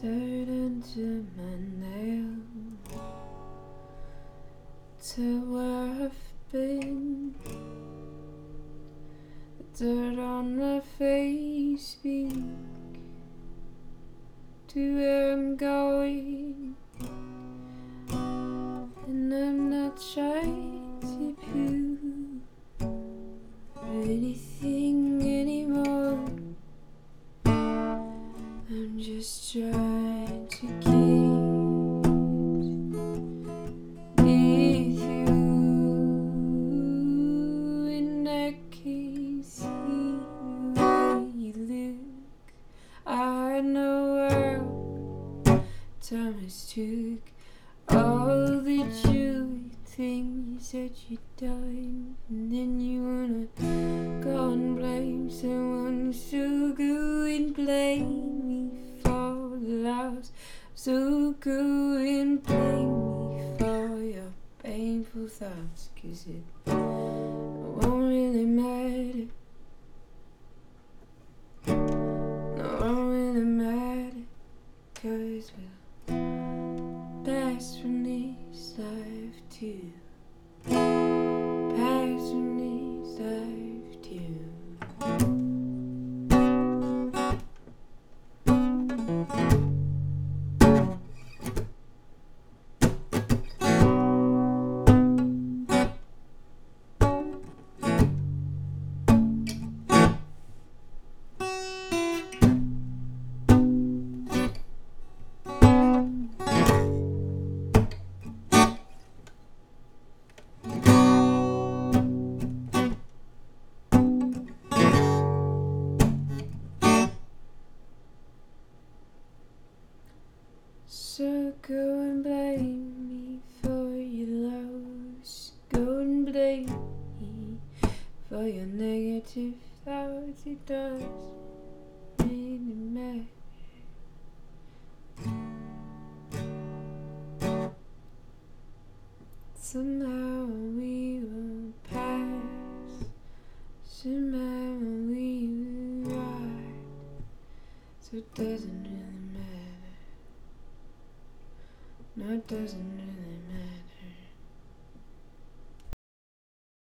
dirt into my nail to where I've been. The dirt on my face speak to where I'm going, I'm just trying to keep with you, and I can see the way you look. I know our time took all the true things that you done, and then you wanna go and blame someone. So go and blame So go and blame me for your painful thoughts, 'cause it won't really matter. No, won't really matter, 'cause we'll pass from this life too. So go and blame me for your loss. Go and blame me for your negative thoughts. It does really matter. Somehow we will pass. Somehow we will ride. So it doesn't really matter. No, it doesn't